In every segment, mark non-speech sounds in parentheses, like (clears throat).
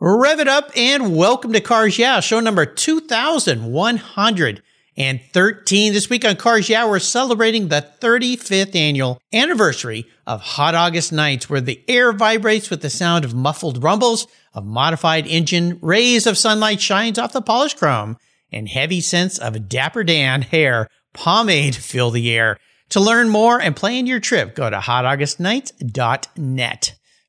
Rev it up and welcome to Cars Yeah, show number 2113. This week on Cars Yeah, we're celebrating the 35th annual anniversary of Hot August Nights, where the air vibrates with the sound of muffled rumbles of modified engine, rays of sunlight shines off the polished chrome, and heavy scents of Dapper Dan hair pomade fill the air. To learn more and plan your trip, go to hotaugustnights.net.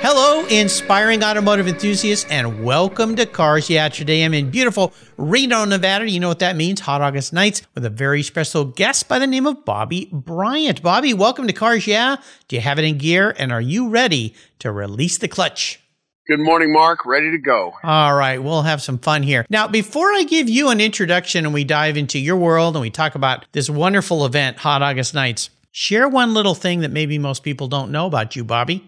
Hello, inspiring automotive enthusiasts, and welcome to Cars Yeah. Today I'm in beautiful Reno, Nevada. You know what that means? Hot August nights with a very special guest by the name of Bobby Bryant. Bobby, welcome to Cars Yeah. Do you have it in gear? And are you ready to release the clutch? Good morning, Mark. Ready to go. All right, we'll have some fun here. Now, before I give you an introduction and we dive into your world and we talk about this wonderful event, Hot August Nights, share one little thing that maybe most people don't know about you, Bobby.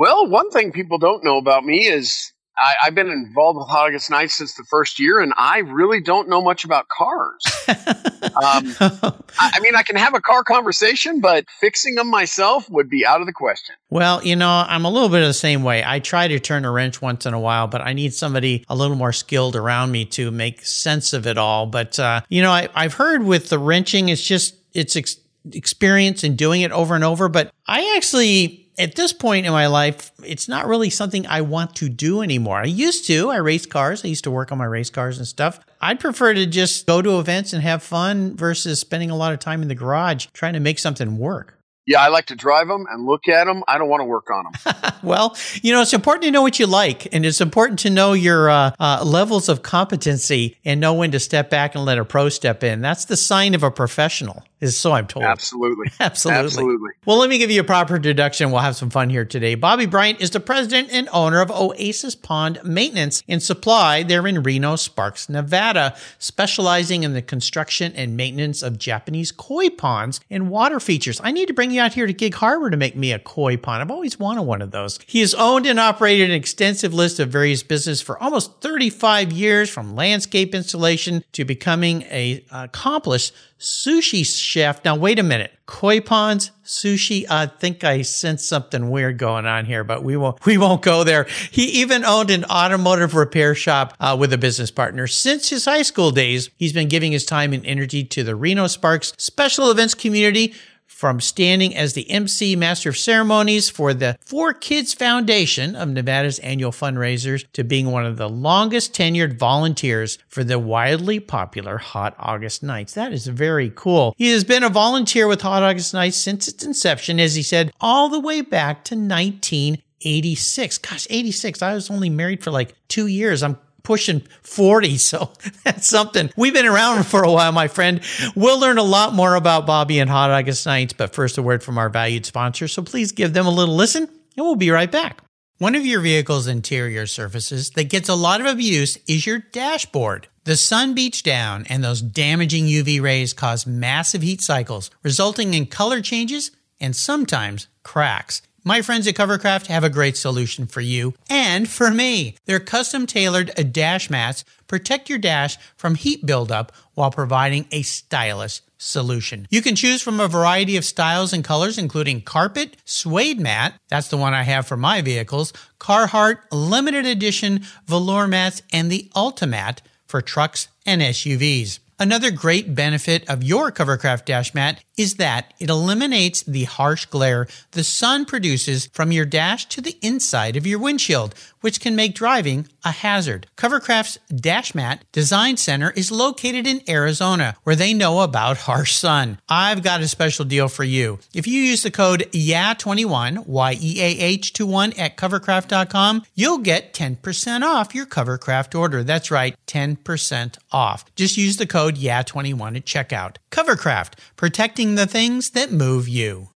Well, one thing people don't know about me is I, have been involved with August Nights since the first year, and I really don't know much about cars. (laughs) um, I, I, mean, I can have a car conversation, but fixing them myself would be out of the question. Well, you know, I'm a little bit of the same way. I try to turn a wrench once in a while, but I need somebody a little more skilled around me to make sense of it all. But, uh, you know, I, have heard with the wrenching, it's just, it's ex- experience in doing it over and over. But I actually, at this point in my life, it's not really something I want to do anymore. I used to. I race cars. I used to work on my race cars and stuff. I'd prefer to just go to events and have fun versus spending a lot of time in the garage trying to make something work. Yeah, I like to drive them and look at them. I don't want to work on them. (laughs) well, you know, it's important to know what you like, and it's important to know your uh, uh, levels of competency and know when to step back and let a pro step in. That's the sign of a professional is so I'm told. Absolutely. (laughs) Absolutely. Absolutely. Well, let me give you a proper introduction. We'll have some fun here today. Bobby Bryant is the president and owner of Oasis Pond Maintenance and Supply there in Reno, Sparks, Nevada, specializing in the construction and maintenance of Japanese koi ponds and water features. I need to bring you out here to Gig Harbor to make me a koi pond. I've always wanted one of those. He has owned and operated an extensive list of various businesses for almost 35 years, from landscape installation to becoming a uh, accomplished sushi chef. Now, wait a minute. Koi ponds, sushi. I think I sense something weird going on here, but we won't, (laughs) we won't go there. He even owned an automotive repair shop uh, with a business partner. Since his high school days, he's been giving his time and energy to the Reno Sparks special events community, from standing as the MC Master of Ceremonies for the Four Kids Foundation of Nevada's annual fundraisers to being one of the longest tenured volunteers for the wildly popular Hot August Nights. That is very cool. He has been a volunteer with Hot August Nights since its inception, as he said, all the way back to 1986. Gosh, 86. I was only married for like two years. I'm pushing 40. So (laughs) that's something. We've been around for a while, my friend. We'll learn a lot more about Bobby and Hot August Nights, but first a word from our valued sponsor. So please give them a little listen and we'll be right back. One of your vehicle's interior surfaces that gets a lot of abuse is your dashboard. The sun beats down and those damaging UV rays cause massive heat cycles, resulting in color changes and sometimes cracks. My friends at Covercraft have a great solution for you and for me. Their custom tailored uh, dash mats protect your dash from heat buildup while providing a stylish solution. You can choose from a variety of styles and colors, including carpet, suede mat, that's the one I have for my vehicles, Carhartt limited edition velour mats, and the Ultimat for trucks and SUVs. Another great benefit of your Covercraft dash mat is that it eliminates the harsh glare the sun produces from your dash to the inside of your windshield, which can make driving a hazard. Covercraft's Dash Mat Design Center is located in Arizona, where they know about harsh sun. I've got a special deal for you. If you use the code YEAH21, Y-E-A-H 21 at covercraft.com, you'll get 10% off your Covercraft order. That's right, 10% off. Just use the code YEAH21 at checkout. Covercraft, protecting the things that move you.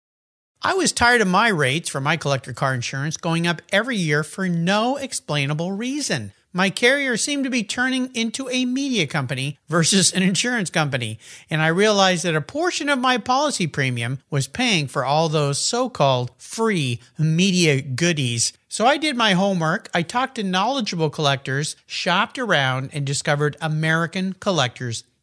I was tired of my rates for my collector car insurance going up every year for no explainable reason. my carrier seemed to be turning into a media company versus an insurance company, and I realized that a portion of my policy premium was paying for all those so called free media goodies. So I did my homework. I talked to knowledgeable collectors, shopped around, and discovered American Collectors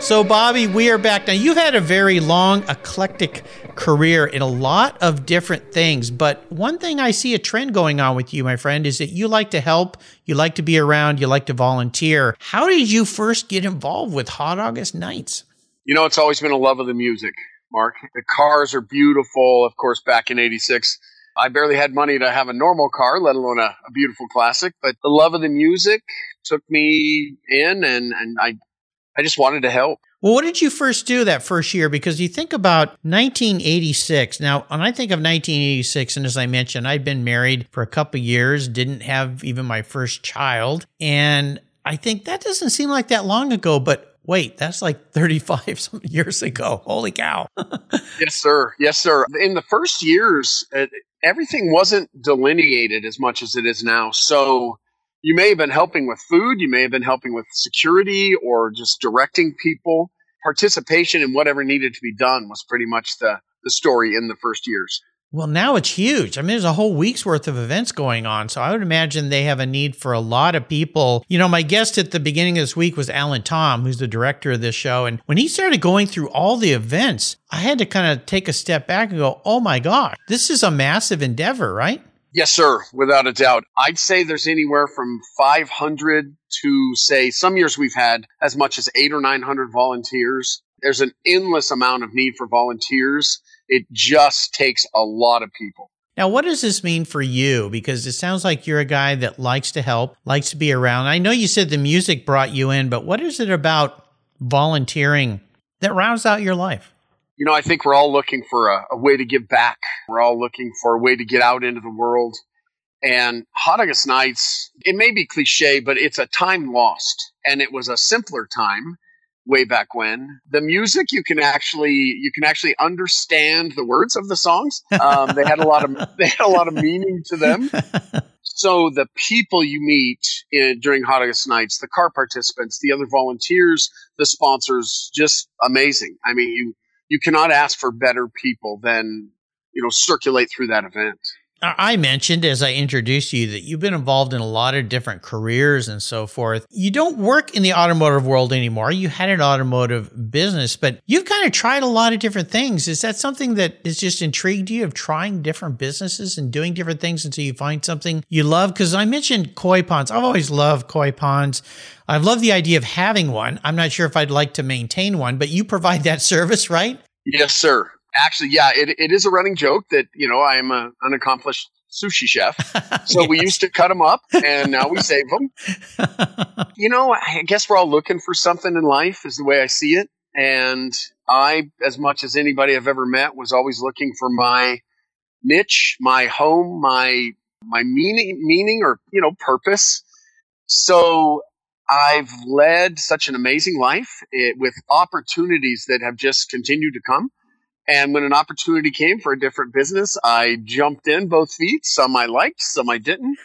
So, Bobby, we are back. Now, you've had a very long, eclectic career in a lot of different things. But one thing I see a trend going on with you, my friend, is that you like to help, you like to be around, you like to volunteer. How did you first get involved with Hot August Nights? You know, it's always been a love of the music, Mark. The cars are beautiful. Of course, back in 86, I barely had money to have a normal car, let alone a, a beautiful classic. But the love of the music took me in, and, and I I just wanted to help. Well, what did you first do that first year? Because you think about 1986. Now, when I think of 1986, and as I mentioned, I'd been married for a couple years, didn't have even my first child. And I think that doesn't seem like that long ago, but wait, that's like 35 (laughs) some years ago. Holy cow. (laughs) yes, sir. Yes, sir. In the first years, everything wasn't delineated as much as it is now. So, you may have been helping with food, you may have been helping with security or just directing people. Participation in whatever needed to be done was pretty much the, the story in the first years. Well, now it's huge. I mean, there's a whole week's worth of events going on. So I would imagine they have a need for a lot of people. You know, my guest at the beginning of this week was Alan Tom, who's the director of this show. And when he started going through all the events, I had to kind of take a step back and go, oh my gosh, this is a massive endeavor, right? Yes, sir, without a doubt. I'd say there's anywhere from 500 to say some years we've had as much as eight or 900 volunteers. There's an endless amount of need for volunteers. It just takes a lot of people. Now, what does this mean for you? Because it sounds like you're a guy that likes to help, likes to be around. I know you said the music brought you in, but what is it about volunteering that rounds out your life? You know, I think we're all looking for a, a, way to give back. We're all looking for a way to get out into the world. And Hot August Nights, it may be cliche, but it's a time lost. And it was a simpler time way back when. The music, you can actually, you can actually understand the words of the songs. Um, they had a lot of, (laughs) they had a lot of meaning to them. So the people you meet in, during Hot August Nights, the car participants, the other volunteers, the sponsors, just amazing. I mean, you, you cannot ask for better people than you know circulate through that event. I mentioned as I introduced you that you've been involved in a lot of different careers and so forth. You don't work in the automotive world anymore. You had an automotive business, but you've kind of tried a lot of different things. Is that something that has just intrigued you of trying different businesses and doing different things until you find something you love? Because I mentioned koi ponds. I've always loved koi ponds. I've loved the idea of having one. I'm not sure if I'd like to maintain one, but you provide that (laughs) service, right? Yes, sir. Actually, yeah, it, it is a running joke that, you know, I am a, an accomplished sushi chef. (laughs) So yes. we used to cut them up and now we save them. (laughs) you know, I guess we're all looking for something in life, is the way I see it. And I, as much as anybody I've ever met, was always looking for my niche, my home, my my meaning, meaning or you know, purpose. So I've led such an amazing life it, with opportunities that have just continued to come. And when an opportunity came for a different business, I jumped in both feet. Some I liked, some I didn't.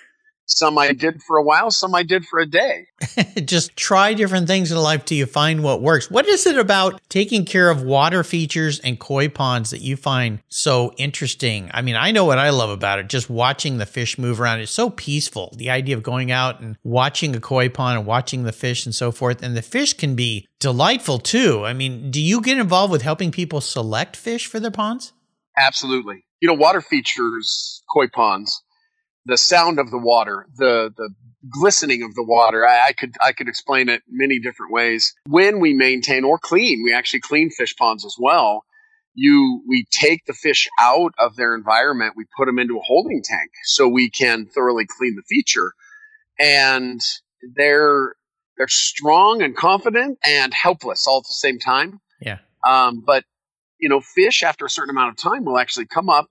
Some I did for a while, some I did for a day. (laughs) Just try different things in life till you find what works. What is it about taking care of water features and koi ponds that you find so interesting? I mean, I know what I love about it. Just watching the fish move around. It's so peaceful. The idea of going out and watching a koi pond and watching the fish and so forth. And the fish can be delightful too. I mean, do you get involved with helping people select fish for their ponds? Absolutely. You know, water features, koi ponds the sound of the water, the the glistening of the water. I, I, could I could explain it many different ways. When we maintain or clean, we actually clean fish ponds as well. You we take the fish out of their environment, we put them into a holding tank so we can thoroughly clean the feature. And they're they're strong and confident and helpless all at the same time. Yeah. Um, but you know, fish after a certain amount of time will actually come up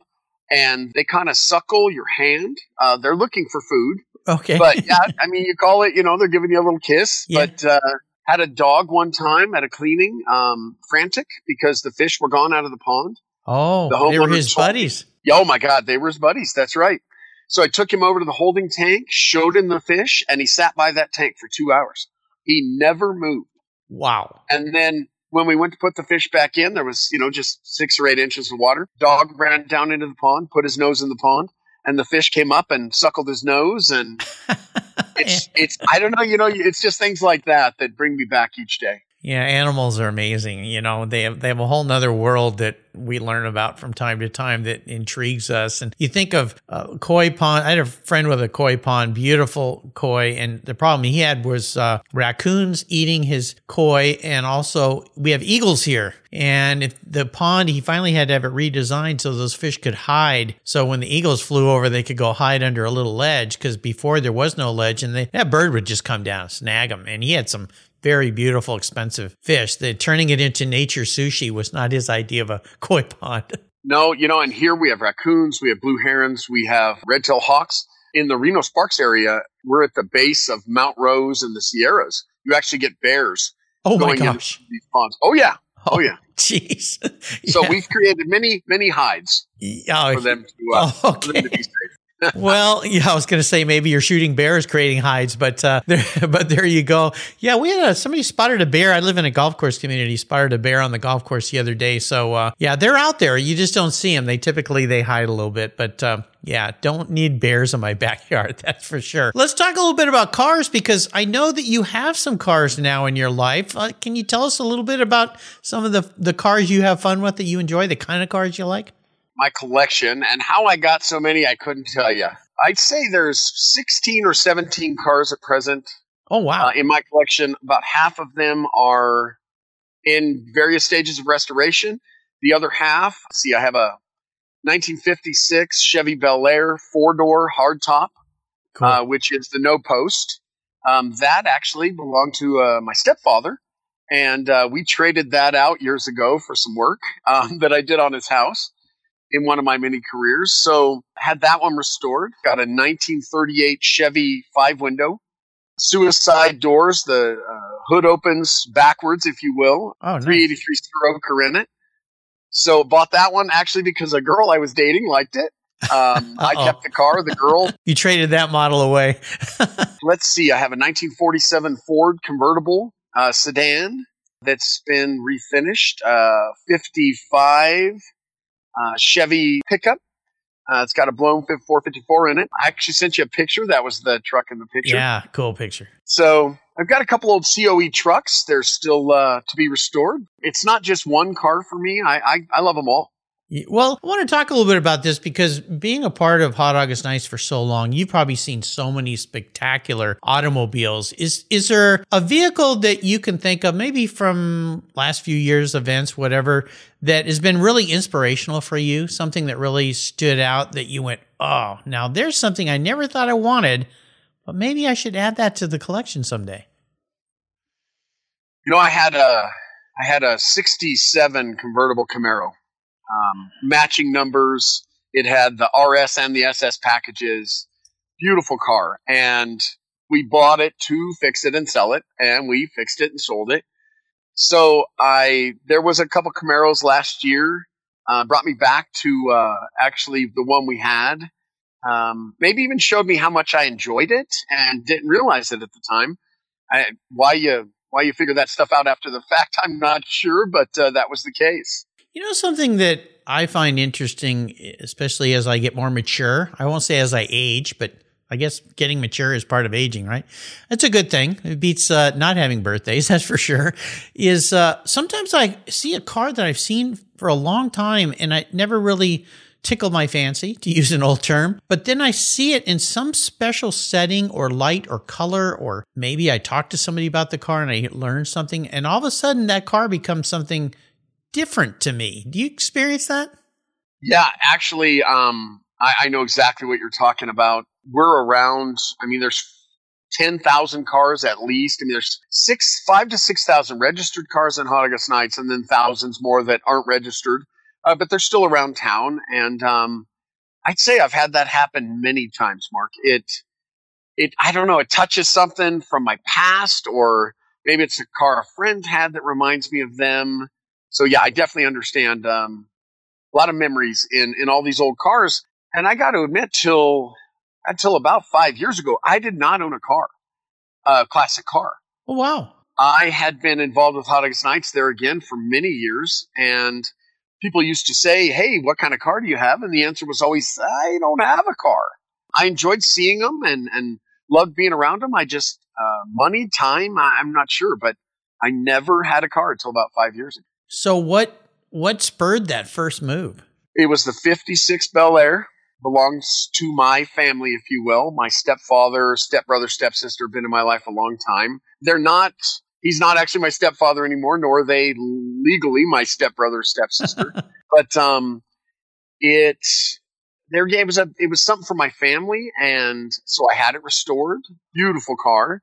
and they kind of suckle your hand. Uh, they're looking for food. Okay. But yeah, I mean, you call it, you know, they're giving you a little kiss. Yeah. But uh, had a dog one time at a cleaning, um, frantic because the fish were gone out of the pond. Oh, the they were his buddies. Oh my God, they were his buddies. That's right. So I took him over to the holding tank, showed him the fish, and he sat by that tank for two hours. He never moved. Wow. And then when we went to put the fish back in, there was, you know, just six or eight inches of water. Dog ran down into the pond, put his nose in the pond, and the fish came up and suckled his nose. And (laughs) it's, it's, I don't know, you know, it's just things like that that bring me back each day. Yeah, animals are amazing. You know, they have they have a whole nother world that we learn about from time to time that intrigues us. And you think of uh, koi pond. I had a friend with a koi pond, beautiful koi, and the problem he had was uh, raccoons eating his koi, and also we have eagles here. And if the pond, he finally had to have it redesigned so those fish could hide. So when the eagles flew over, they could go hide under a little ledge because before there was no ledge, and they, that bird would just come down and snag them. And he had some very beautiful, expensive fish. That turning it into nature sushi was not his idea of a (laughs) koi pond. No, you know, and here we have raccoons, we have blue herons, we have red-tailed hawks. In the Reno Sparks area, we're at the base of Mount Rose and the Sierras. You actually get bears. Oh my gosh! These ponds. Oh yeah. (laughs) Oh, oh yeah. Jeez. So we've created many, many hides oh, for them to, uh, (laughs) oh, okay. them to be safe well, (laughs) yeah, I was going to say maybe you're shooting bears creating hides, but uh, (laughs) there, but there you go. Yeah, we had a, somebody spotted a bear. I live in a golf course community. Spotted a bear on the golf course the other day. So uh, yeah, they're out there. You just don't see them. They typically they hide a little bit, but uh, yeah, don't need bears in my (laughs) backyard. That's for sure. Let's talk a little bit about cars because I know that you have some cars now in your life. Uh, can you tell us a little bit about some of the the cars you have fun with that you enjoy, the kind of cars you like? My collection and how I got so many, I couldn't tell you. I'd say there's 16 or 17 cars at present. Oh, wow. Uh, in my collection, about half of them are in various stages of restoration. The other half, see, I have a 1956 Chevy Bel Air four door hardtop, cool. uh, which is the no post. Um, that actually belonged to uh, my stepfather, and uh, we traded that out years ago for some work (laughs) um, that I did on his house in one of my many careers. So had that one restored. Got a 1938 Chevy five window, suicide doors. The uh, hood opens backwards, if you will. Oh, nice. 383 stroker in it. So bought that one actually because a girl I was dating liked it. Um, (laughs) I kept the car. The girl. (laughs) you traded that model away. (laughs) let's see. I have a 1947 Ford convertible uh, sedan that's been refinished. Uh, 55 uh, Chevy pickup. Uh, it's got a blown 454 in it. I actually sent you a picture. That was the truck in the picture. Yeah, cool picture. So I've got a couple old COE trucks. They're still uh, to be restored. It's not just one car for me. I, I, I love them all. Well, I want to talk a little bit about this because being a part of Hot August Nights for so long, you've probably seen so many spectacular automobiles. Is is there a vehicle that you can think of, maybe from last few years events, whatever, that has been really inspirational for you? Something that really stood out that you went, oh, now there's something I never thought I wanted, but maybe I should add that to the collection someday. You know, I had a I had a '67 convertible Camaro um, matching numbers. It had the RS and the SS packages. Beautiful car. And we bought it to fix it and sell it, and we fixed it and sold it. So I there was a couple Camaros last year. Uh, brought me back to uh, actually the one we had. Um, maybe even showed me how much I enjoyed it and didn't realize it at the time. I, why you why you figure that stuff out after the (laughs) fact, I'm not sure, but uh, that was the case. You know, something that I find interesting, especially as I get more mature. I won't say as I age, but I guess getting mature is part of aging, right? That's a good thing. It beats uh, not having birthdays, (laughs) that's for sure. Is uh, sometimes I see a car that I've seen for a long time and I never really tickled my fancy, to use an old term, but then I see it in some special setting or light or color, or maybe I talk to somebody about the car and I learn something, and all of a sudden that car becomes something different to me. Do you experience that? Yeah, actually, um, I, I know exactly what you're talking about. We're around, I mean, there's 10,000 cars at least. I mean, there's six, five to 6,000 registered cars in Hot August Nights and then thousands more that aren't registered, uh, but they're still around town. And um, I'd say I've had that happen many times, Mark. It, it, I don't know, it touches something from my past or maybe it's a car a friend had that reminds me of them. So yeah, I definitely understand um, a lot of memories in, in all these old cars. And I got to admit, till until about five years ago, I did not own a car, a classic car. Oh, wow. I had been involved with Hot August Nights there again for many years. And people used to say, Hey, what kind of car do you have? And the answer was always, I don't have a car. I enjoyed seeing them and, and loved being around them. I just, uh, money, time, I'm not sure, but I never had a car until about five years ago. So what, what spurred that first move? It was the 56 Bel Air belongs to my family, if you will. My stepfather, stepbrother, stepsister have been in my life a long time. They're not, he's not actually my stepfather anymore, nor are they legally my stepbrother, stepsister. (laughs) but, um, it, their it was a, it was something for my family. And so I had it restored. Beautiful car.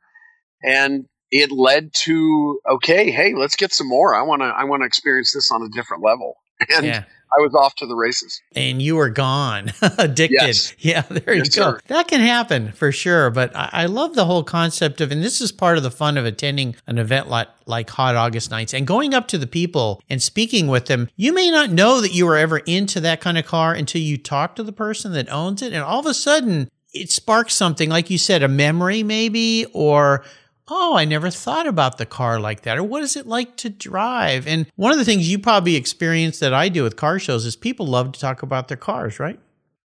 And it led to, okay, hey, let's get some more. I want to, I want to experience this on a different level. (laughs) And, yeah. I was off to the races. And you were gone, (laughs) addicted. Yes. (laughs) Yeah, there yes, you go. Sir. That can happen for sure. But I, I, love the whole concept of, and this is part of the fun of attending an event like, like Hot August Nights and going up to the people and speaking with them. You may not know that you were ever into that kind of car until you talk to the person that owns it. And all of a sudden, it sparks something, like you said, a memory maybe, or oh, I never thought about the car like that. Or what is it like to drive? And one of the things you probably experience that I do with car shows is people love to talk about their cars, right?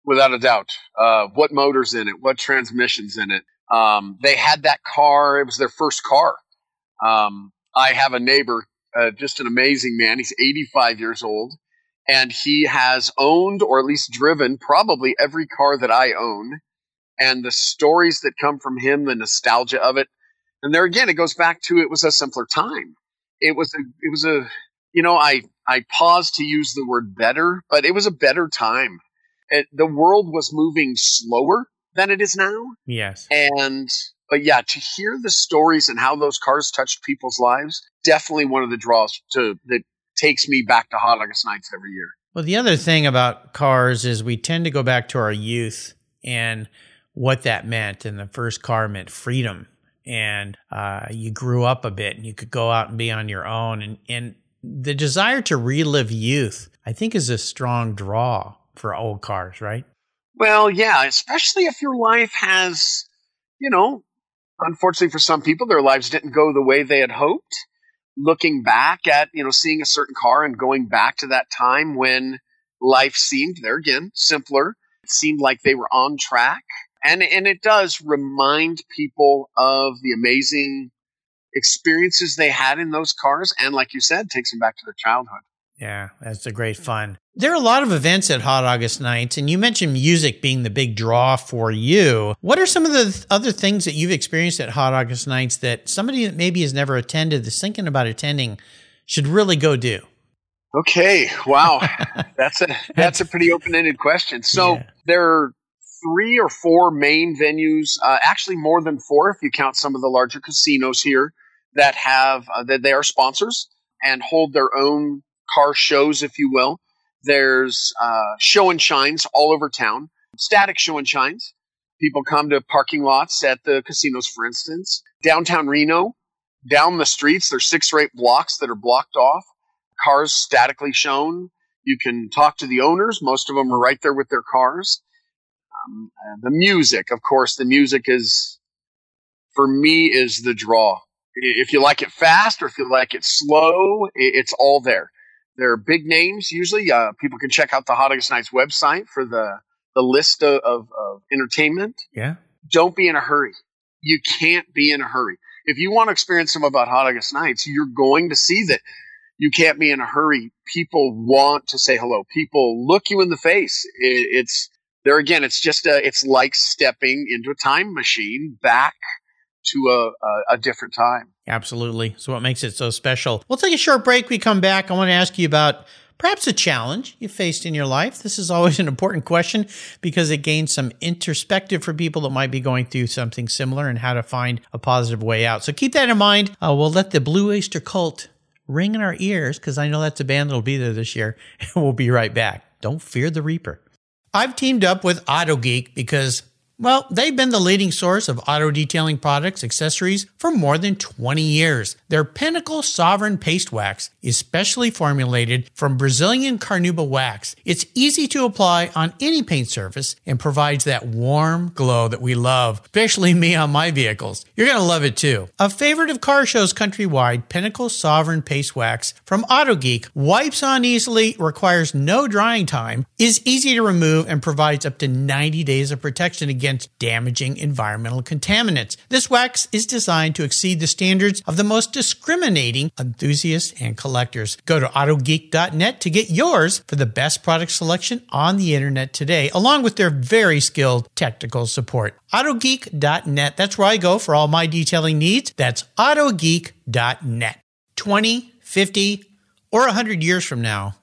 Without a doubt. Uh, what motor's in it? What transmission's in it? Um, they had that car. It was their first car. Um, I have a neighbor, uh, just an amazing man. He's 85 years old, and he has owned or at least driven probably every car that I own. And the stories that come from him, the nostalgia of it, and there again, it goes back to it was a simpler time. It was a, it was a, you know, I, I paused to use the word better, but it was a better time. It, the world was moving slower than it is now. Yes. And, but yeah, to hear the stories and how those cars touched people's lives, definitely one of the draws to, that takes me back to Hot August Nights every year. Well, the other thing about cars is we tend to go back to our youth and what that meant. And the first car meant freedom and uh, you grew up a bit and you could go out and be on your own and, and the desire to relive youth i think is a strong draw for old cars right? Well yeah especially if your life has you know unfortunately for some people their lives didn't go the way they had hoped. Looking back at you know seeing a certain car and going back to that time when life seemed there again simpler. It seemed like they were on track and and it does remind people of the amazing experiences they had in those cars and like you said takes them back to their childhood. Yeah that's a great fun. There are a lot of events at hot august nights and you mentioned music being the big draw for you. What are some of the other things that you've experienced at hot august nights that somebody that maybe has never attended is thinking about attending should really go do? Okay wow. (laughs) That's a that's a pretty open-ended question. So yeah. there three or four main venues, uh, actually more than four if you count some of the larger casinos here that have uh, that they are sponsors and hold their own car shows, if you will. There's uh, show and shines all over town, static show and shines. People come to parking lots at the casinos, for instance. Downtown Reno, down the streets, there's six or eight blocks that are blocked off. Cars statically shown. You can talk to the owners. Most of them are right there with their cars Um, the music, of course, the music is for me is the draw. If you like it fast or if you like it slow, it's all there. There are big names usually. Uh, people can check out the Hot August Nights website for the the list of, of, of entertainment. Yeah. Don't be in a hurry. You can't be in a hurry. If you want to experience some about Hot August Nights, you're going to see that you can't be in a hurry. People want to say hello. People look you in the face. It, it's there again. It's just a, it's like stepping into a time machine back to a, a, a different time. Absolutely. So what makes it so special? We'll take a short break. We come back. I want to ask you about perhaps a challenge you faced in your life. This is always (laughs) an important question because it gains some introspective for people that might be going through something similar and how to find a positive way out. So keep that in mind. Uh, we'll let the Blue Oyster Cult ring in our ears because I know that's a band that'll be there this year. And (laughs) we'll be right back. Don't fear the Reaper. I've teamed up with AutoGeek because well, they've been the leading source of auto detailing products, accessories for more than 20 years. Their Pinnacle Souveran Paste Wax is specially formulated from Brazilian Carnauba wax. It's easy to apply on any paint surface and provides that warm glow that we love, especially me on my vehicles. You're going to love it too. A favorite of car shows countrywide, Pinnacle Souveran Paste Wax from AutoGeek wipes on easily, requires no drying time, is easy to remove, and provides up to 90 days of protection against against damaging environmental contaminants. This wax is designed to exceed the standards of the most discriminating enthusiasts and collectors. Go to autogeek.net to get yours for the best product selection on the internet today, along with their very skilled technical support. Autogeek.net. That's where I go for all my detailing needs. That's autogeek.net. 20, 50, or 100 years from now,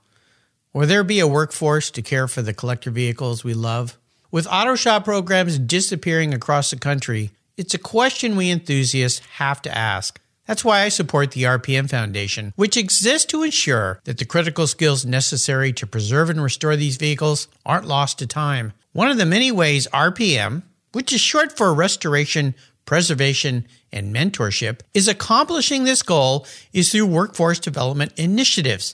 will there be a workforce to care for the collector vehicles we love? With auto shop programs disappearing across the country, it's a question we enthusiasts have to ask. That's why I support the RPM Foundation, which exists to ensure that the critical skills necessary to preserve and restore these vehicles aren't lost to time. One of the many ways RPM, which is short for Restoration, Preservation, and Mentorship, is accomplishing this goal is through workforce development initiatives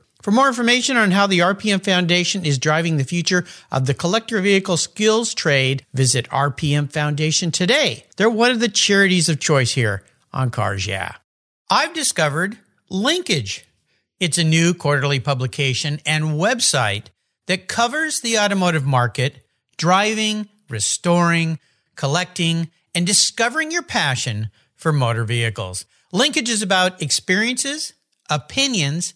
For more information on how the RPM Foundation is driving the future of the collector vehicle skills trade, visit RPM Foundation today. They're one of the charities of choice here on Cars Yeah. I've discovered Linkage. It's a new quarterly publication and website that covers the automotive market, driving, restoring, collecting, and discovering your passion for motor vehicles. Linkage is about experiences, opinions,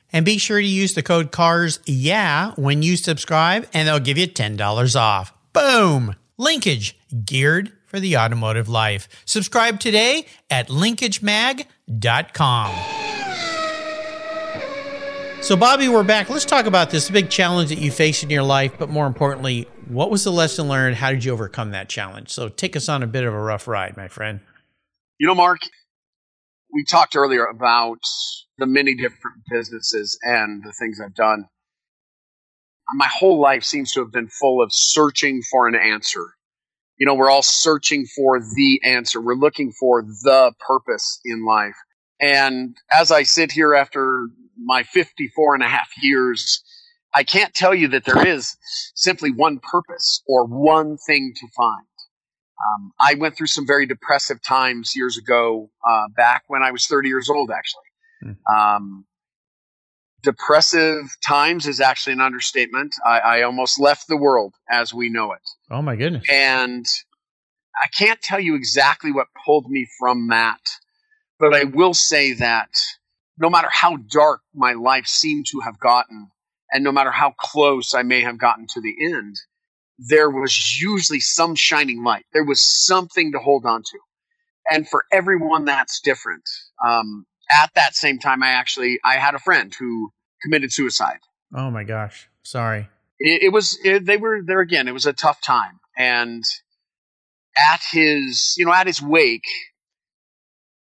And be sure to use the code CARS yeah when you subscribe, and they'll give you $10 off. Boom! Linkage, geared for the automotive life. Subscribe today at linkagemag.com. So, Bobby, we're back. Let's talk about this big challenge that you face in your life, but more importantly, what was the lesson learned? How did you overcome that challenge? So, take us on a bit of a rough ride, my friend. You know, Mark, we talked earlier about the many different businesses and the things I've done. My whole life seems to have been full of searching for an answer. You know, we're all searching for the answer. We're looking for the purpose in life. And as I sit here after my 54 and a half years, I can't tell you that there is simply one purpose or one thing to find. Um, I went through some very depressive times years ago, uh, back when I was 30 years old, actually. Mm. Um, depressive times is actually an understatement. I, I, almost left the world as we know it. Oh, my goodness. And I can't tell you exactly what pulled me from that, but I will say that no matter how dark my life seemed to have gotten, and no matter how close I may have gotten to the end, there was usually some shining light. There was something to hold on to. And for everyone, that's different. Um, at that same time, I actually I had a friend who committed suicide. Oh my gosh! Sorry. It, it was it, they were there again. It was a tough time, and at his you know at his wake,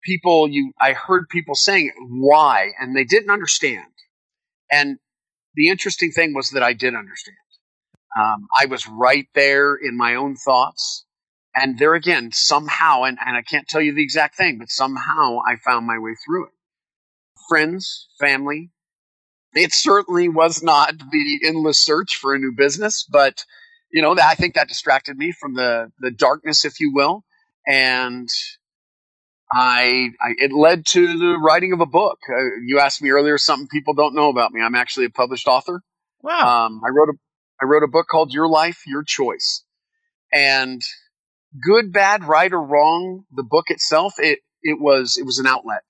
people you I heard people saying why, and they didn't understand. And the interesting thing was that I did understand. Um, I was right there in my own thoughts. And there again, somehow, and, and I can't tell you the exact thing, but somehow I found my way through it. Friends, family. It certainly was not the endless search for a new business, but you know, I think that distracted me from the, the darkness, if you will. And I, I, it led to the writing of a book. Uh, you asked me earlier something people don't know about me. I'm actually a published author. Wow. Um, I wrote a I wrote a book called Your Life, Your Choice, and good, bad, right or wrong, the book itself it it was it was an outlet.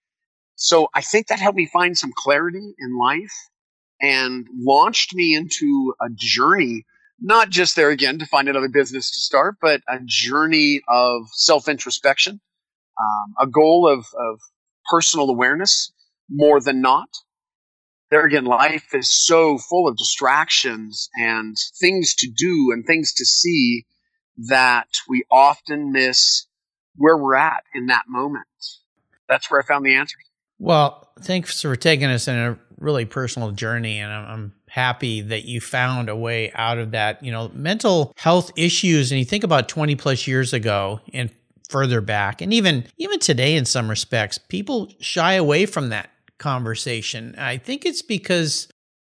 So I think that helped me find some clarity in life and launched me into a journey. Not just there again to find another business to start, but a journey of self introspection um, a goal of, of personal awareness more than not. There again, life is so full of distractions and things to do and things to see that we often miss where we're at in that moment. That's where I found the answer. Well, thanks for taking us in a really personal journey, and I'm, I'm happy that you found a way out of that. You know, mental health issues, and you think about 20 plus years ago, and further back and even even today in some respects people shy away from that conversation i think it's because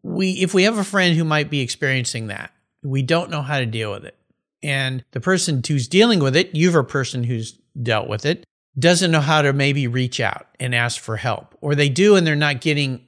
we if we have a friend who might be experiencing that we don't know how to deal with it and the person who's dealing with it you've a person who's dealt with it doesn't know how to maybe reach out and ask for help. Or they do and they're not getting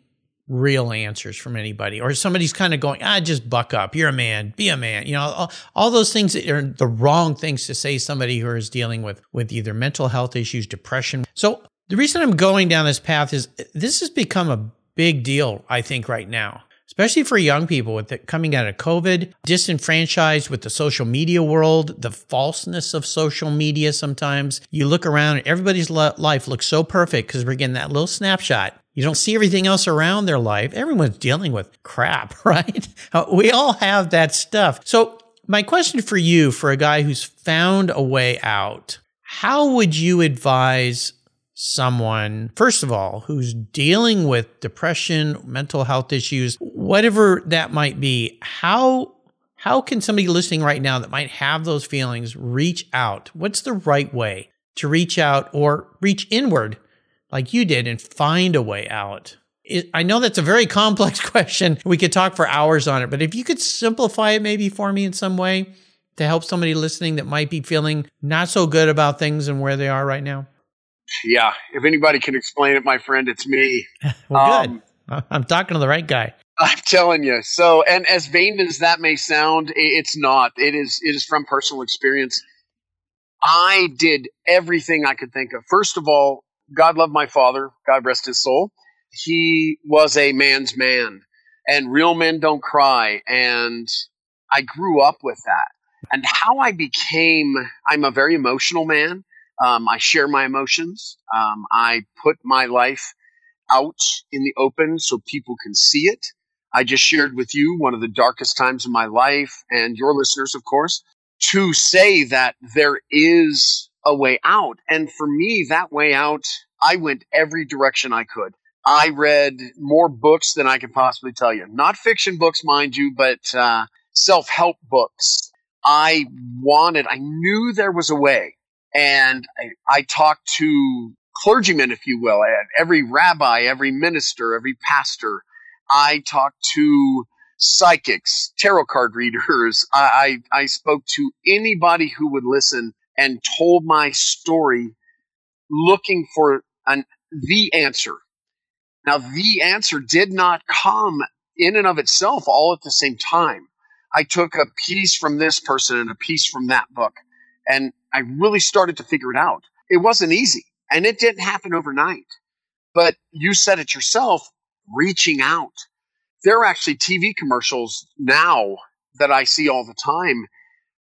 real answers from anybody. Or somebody's kind of going ah just buck up. You're a man. Be a man. You know all, all those things that are the wrong things to say somebody who is dealing with with either mental health issues depression. So the reason i'm going down this path is this has become a big deal i think right now especially for young people with it coming out of covid disenfranchised with the social media world the falseness of social media sometimes you look around and everybody's life looks so perfect because we're getting that little snapshot you don't see everything else around their life. Everyone's dealing with crap, (laughs) right? Uh, we all have that stuff. So, my question for you, for a guy who's found a way out, how would you advise someone, first of all, who's dealing with depression, mental health issues, whatever that might be? How how can somebody listening right now that might have those feelings reach out? What's the right way to reach out or reach inward like you did and find a way out? I know that's a very (laughs) complex question. We could talk for hours on it, but if you could simplify it maybe for me in some way to help somebody listening that might be feeling not so good about things and where they are right now. Yeah, if anybody can explain it, my friend, it's me. (laughs) well, good. Um, (laughs) I'm talking to the right guy. I'm telling you. So, and as vain as that may sound, it's not. It is. It is from personal experience. I did everything I could think of. First of all, God loved my father. God rest his soul. He was a man's man, and real men don't cry. And I grew up with that. And how I became, I'm a very emotional man. Um, I share my emotions. Um, I put my life out in the open so people can see it. I just shared with you one of the darkest times of my life and your listeners, of course, to say that there is a way out. And for me, that way out, I went every direction I could. I read more books than I could possibly tell you. Not fiction books, mind you, but uh, self help books. I wanted, I knew there was a way. And I, I talked to clergymen, if you will, every rabbi, every minister, every pastor. I talked to psychics, tarot card readers. (laughs) I, I, I spoke to anybody who would listen and told my story looking for an, the answer. Now, the answer did not come in and of itself all at the same time. I took a piece from this person and a piece from that book, and I really started to figure it out. It wasn't easy, and it didn't happen overnight. But you said it yourself, reaching out. There are actually TV commercials now that I see all the time.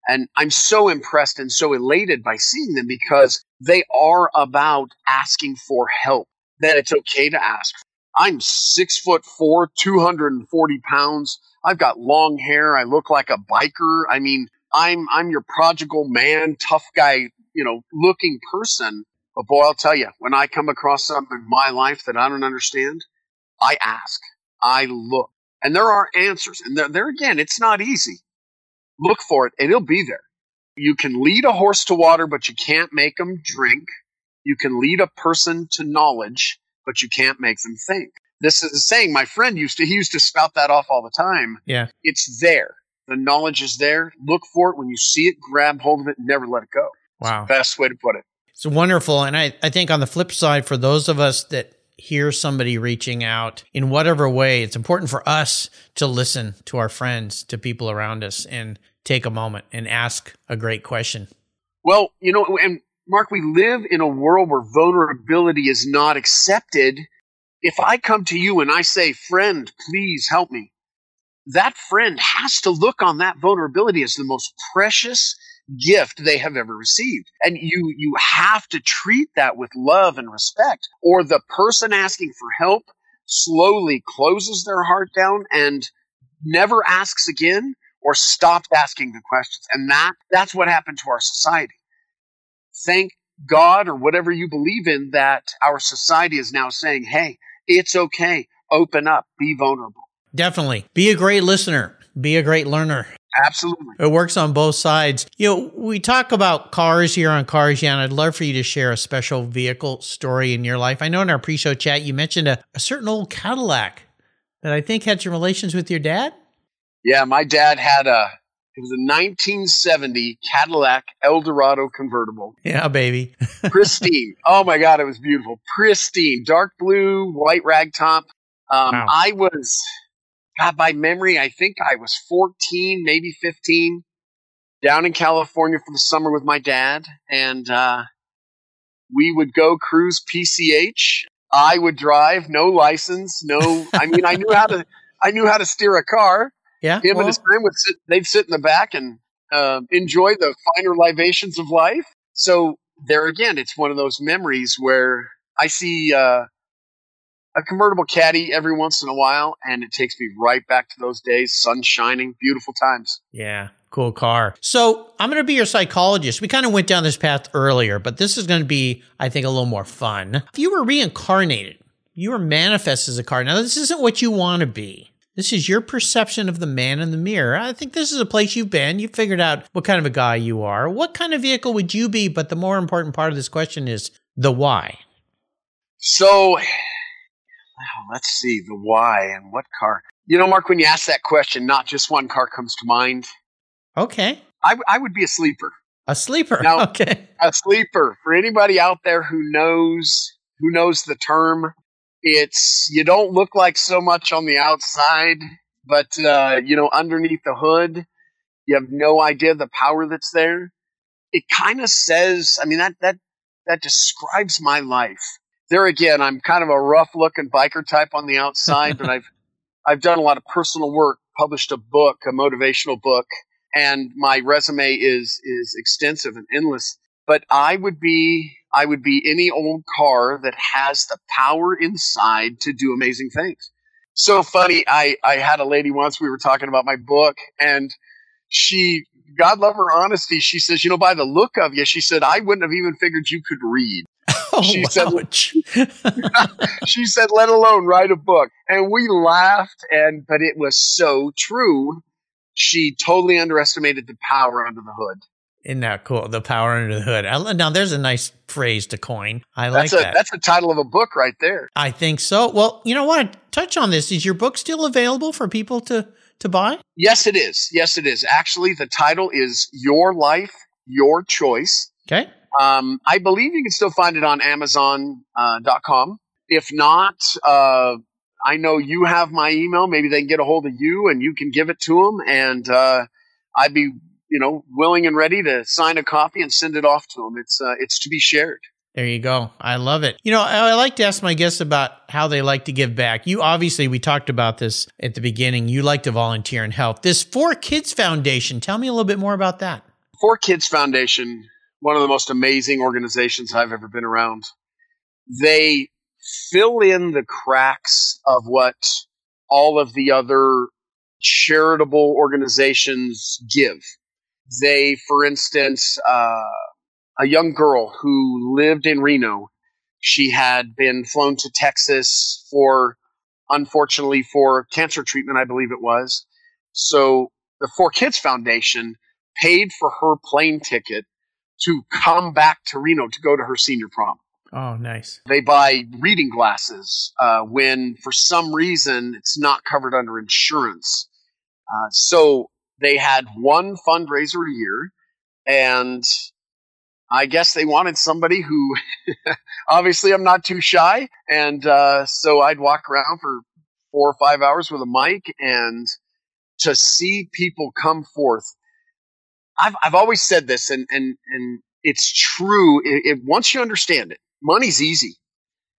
And I'm so impressed and so elated by seeing them because they are about asking for help, that it's okay to ask. I'm six foot four, 240 pounds. I've got long hair. I look like a biker. I mean, I'm, I'm your prodigal man, tough guy, you know, looking person. But boy, I'll tell you, when I come across something in my life that I don't understand, I ask, I look, and there are answers. And there, there again, it's not easy. Look for it, and it'll be there. You can lead a horse to water, but you can't make them drink. You can lead a person to knowledge, but you can't make them think. This is a saying my friend used to, he used to spout that off all the time. Yeah. It's there. The knowledge is there. Look for it. When you see it, grab hold of it, and never let it go. Wow. Best way to put it. It's wonderful. And I, I think on the flip side, for those of us that hear somebody reaching out in whatever way, it's important for us to listen to our friends, to people around us, and take a moment and ask a great question. Well, you know, and Mark, we live in a world where vulnerability is not accepted. If I come to you and I say, friend, please help me, that friend has to look on that vulnerability as the most precious gift they have ever received. And you, you have to treat that with love and respect, or the person asking for help slowly closes their heart down and never asks again or stops asking the questions. And that, that's what happened to our society. Thank God or whatever you believe in that our society is now saying, hey, it's okay. Open up, be vulnerable. Definitely. Be a great listener, be a great learner. Absolutely. It works on both sides. You know, we talk about cars here on Cars Yeah, and I'd love for you to share a special vehicle story in your life. I know in our pre show chat you mentioned a, a certain old Cadillac that I think had some relations with your dad. Yeah, my dad had a it was a 1970 Cadillac Eldorado convertible. Yeah, baby. (laughs) Pristine. Oh my God, it was beautiful. Pristine. Dark blue, white rag top. Um, Wow. I was, God, by memory, I think I was 14, maybe 15, down in California for the summer with my dad. And uh, we would go cruise PCH. I would drive, no license, no. I mean, I knew how to. I knew how to steer a car Yeah. him well, and his friend would sit they'd sit in the back and uh, enjoy the finer libations of life so there again it's one of those memories where i see uh, a convertible caddy every once in a while and it takes me right back to those days sun shining beautiful times Yeah, cool car. So I'm going to be your psychologist. We kind of went down this path earlier, but this is going to be, I think, a little more fun. If you were reincarnated, you were manifest as a car. Now, this isn't what you want to be. This is your perception of the man in the mirror. I think this is a place you've been. You've figured out what kind of a guy you are. What kind of vehicle would you be? But the more important part of this question is the why. so let's see the why and what car you know mark when you ask that question not just one car comes to mind Okay. I, w- I would be a sleeper A sleeper. Now- (laughs) okay. a sleeper for anybody out there who knows who knows the term it's you don't look like so much on the outside but uh, you know underneath the hood you have no idea the power that's there it kind of says i mean that that that describes my life there again i'm kind of a rough looking biker type on the outside but (laughs) i've i've done a lot of personal work published a book a motivational book and my resume is is extensive and endless but I would be I would be any old car that has the power inside to do amazing things. So funny, I I had a lady once we were talking about my book and she God love her honesty, she says, you know, by the look of you, she said, I wouldn't have even figured you could read. Oh, (laughs) She said- ouch. (laughs) she said, let alone write a book. And we laughed and but it was so true. She totally underestimated the power under the hood. Isn't that cool? The power under the hood. I, now, there's a nice phrase to coin. I like That's a that. that's the title of a book right there. I think so. Well, you know what? Touch on this. Is your book still available for people to to buy? Yes, it is. Yes, it is. Actually, the title is Your Life, Your Choice. Okay. Um, I believe you can still find it on Amazon.com. Uh, dot com. if not, uh, I know you have my email. Maybe they can get a hold of you and you can give it to them. And uh, I'd be, you know, willing and ready to sign a copy and send it off to them. It's uh, it's to be shared. There you go. I love it. You know, I like to ask my guests about how they like to give back. You obviously, we talked about this at the beginning. You like to volunteer and help. This Four Kids Foundation, tell me a little bit more about that. Four Kids Foundation, one of the most amazing organizations I've ever been around. They fill in the cracks of what all of the other charitable organizations give. They, for instance, uh, a young girl who lived in Reno. She had been flown to Texas for, unfortunately, for cancer treatment, I believe it was. So the Four Kids Foundation paid for her plane ticket to come back to Reno to go to her senior prom. Oh, nice. They buy reading glasses uh, when, for some reason, it's not covered under insurance. Uh, so they had one fundraiser a year, and I guess they wanted somebody who, (laughs) obviously, I'm not too shy, and uh, so I'd walk around for four or five hours with a mic, and to see people come forth. I've I've always said this, and and and it's true. It, it, once you understand it, money's easy.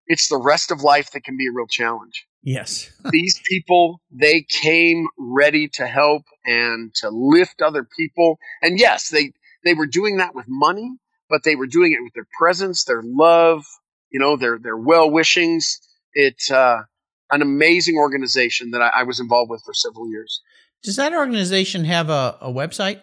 It's the rest of life that can be a real challenge. Yes. (laughs) These people, they came ready to help and to lift other people. And yes, they, they were doing that with money, but they were doing it with their presence, their love, you know, their their well wishings. It's uh, an amazing organization that I, I, was involved with for several years. Does that organization have a, a website?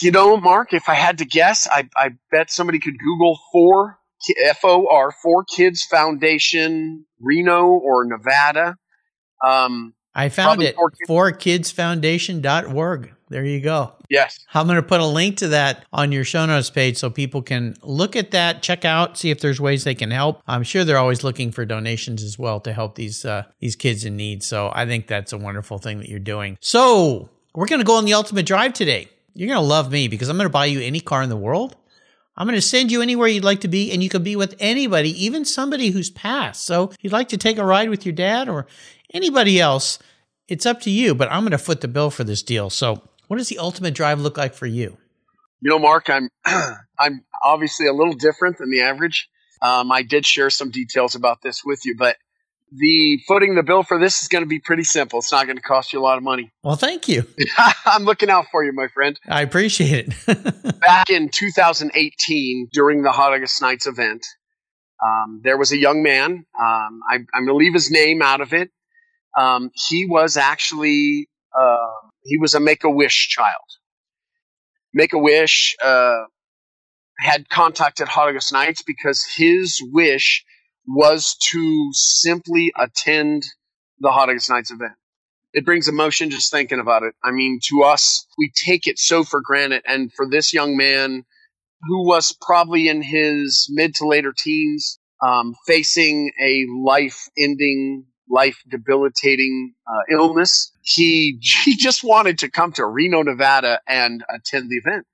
You know, Mark, if I had to guess, I, I bet somebody could Google for F O R Four Kids Foundation Reno or Nevada. Um, I found it. Four Kids Foundation.org. There you go. Yes. I'm going to put a link to that on your show notes page so people can look at that, check out, see if there's ways they can help. I'm sure they're always looking for donations as well to help these uh, these kids in need. So I think that's a wonderful thing that you're doing. So we're going to go on the ultimate drive today. You're going to love me because I'm going to buy you any car in the world. I'm going to send you anywhere you'd like to be, and you can be with anybody, even somebody who's passed. So if you'd like to take a ride with your dad or anybody else, it's up to you. But I'm going to foot the bill for this deal. So what does the ultimate drive look like for you? You know, Mark, I'm (clears throat) I'm obviously a little different than the average. Um, I did share some details about this with you, but the footing the bill for this is going to be pretty simple. It's not going to cost you a lot of money. Well, thank you. (laughs) I'm looking out for you, my friend. I appreciate it. (laughs) Back in 2018, during the Hot August Nights event, um, there was a young man. Um, I, am going to leave his name out of it. Um, he was actually uh, he was a Make a Wish child. Make a Wish uh, had contacted Hot August Nights because his wish was to simply attend the Hot August Nights event. It brings emotion just thinking about it. I mean, to us, we take it so for granted. And for this young man, who was probably in his mid to later teens, um, facing a life ending life debilitating uh, illness. He (laughs) he just wanted to come to Reno, Nevada, and attend the event.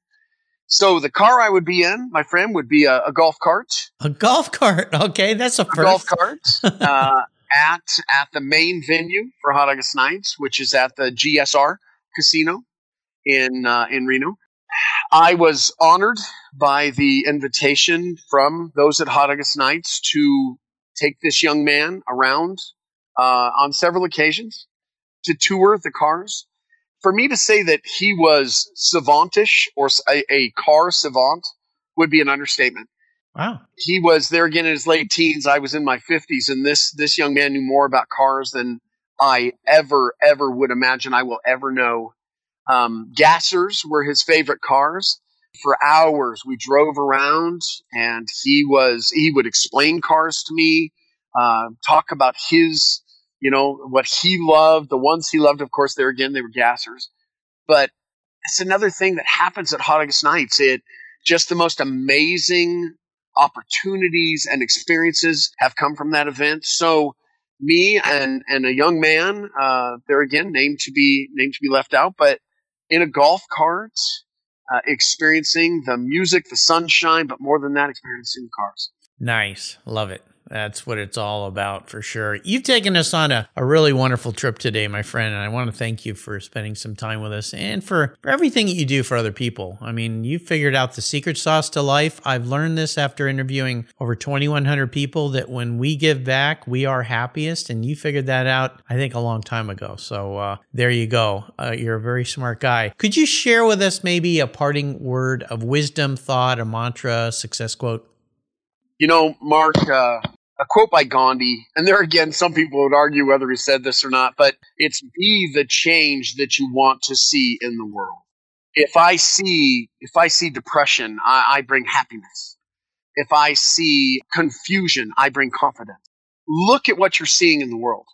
So the car I would be in, my friend, would be a, a golf cart. A golf cart, okay, that's a, a golf cart (laughs) uh, at at the main venue for Hot August Nights, which is at the GSR Casino in uh, in Reno. I was honored by the invitation from those at Hot August Nights to take this young man around uh, on several occasions to tour the cars. For me to say that he was savantish or a, a car savant would be an understatement. Wow. He was there again in his late teens. I was in my 50s, and this, this young man knew more about cars than I ever, ever would imagine I will ever know. Um, gassers were his favorite cars. For hours, we drove around, and he was he would explain cars to me, uh, talk about his you know, what he loved, the ones he loved, of course, there again, they were gassers. But it's another thing that happens at Hot August Nights. It just the most amazing opportunities and experiences have come from that event. So me and, and a young man, uh, there again, named to be, named to be left out, but in a golf cart, uh, experiencing the music, the sunshine, but more than that, experiencing the cars. Nice. Love it. That's what it's all about for sure. You've taken us on a, a really wonderful trip today, my friend, and I want to thank you for spending some time with us and for, for everything that you do for other people. I mean, you figured out the secret sauce to life. I've learned this after interviewing over 2,100 people that when we give back, we are happiest. And you figured that out, I think, a long time ago. So uh, there you go. Uh, you're a very smart guy. Could you share with us maybe a parting word of wisdom, thought, a mantra, success quote? You know, Mark, uh, a quote by Gandhi, and there again, some people would argue whether he said this or not, but it's be the change that you want to see in the world. If I see, if I see depression, I, I bring happiness. If I see confusion, I bring confidence. Look at what you're seeing in the world.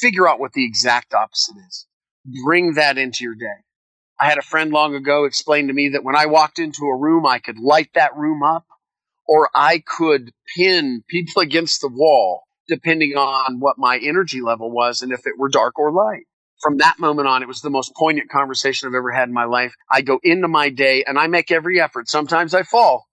Figure out what the exact opposite is. Bring that into your day. I had a friend long ago explain to me that when I walked into a room, I could light that room up or I could pin people (laughs) against the wall depending on what my energy level was and if it were dark or light. From that moment on, it was the most poignant conversation I've ever had in my life. I go into my day and I make every effort. Sometimes I fall,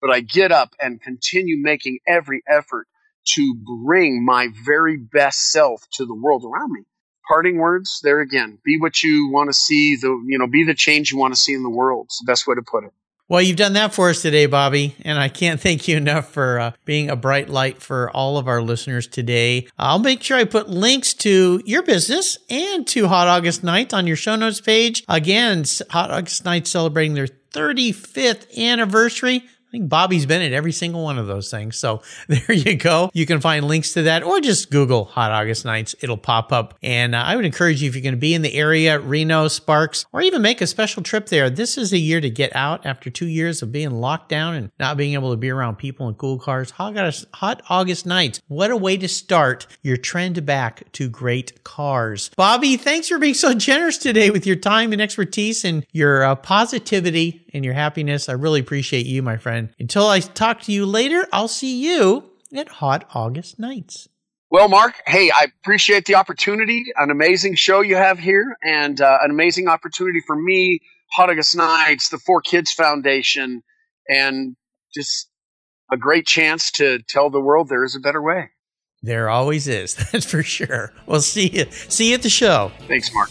but I get up and continue making every effort to bring my very best self to the world around me. Parting words there again. Be what you want to see, the you know, be the change you want to see in the world. It's the best way to put it. Well, you've done that for us today, Bobby, and I can't (laughs) thank you enough for uh, being a bright light for all of our listeners today. I'll make sure I put links to your business and to Hot August Nights on your show notes page. Again, Hot August Nights celebrating their 35th anniversary. I think Bobby's been at every single one of those things. So (laughs) there you go. You can find links to that or just Google Hot August Nights. It'll pop up. And uh, I would encourage you if you're going to be in the area, Reno, Sparks, or even make a special trip there. This is a year to get out after two years of being locked down and not being able to be around people in cool cars. Hot August, Nights. What a way to start your trend back to great cars. Bobby, thanks for being so (laughs) generous today with your time and expertise and your uh, positivity and your happiness. I really appreciate you, my friend. Until I talk to you later, I'll see you at Hot August Nights. Well, Mark, hey, I appreciate the opportunity. An amazing show you have here, and uh, an amazing opportunity for me, Hot August Nights, the Four Kids Foundation, and just a great chance to tell the world there is a better way. There always is, (laughs) that's for sure. We'll see you. See you at the show. Thanks, Mark.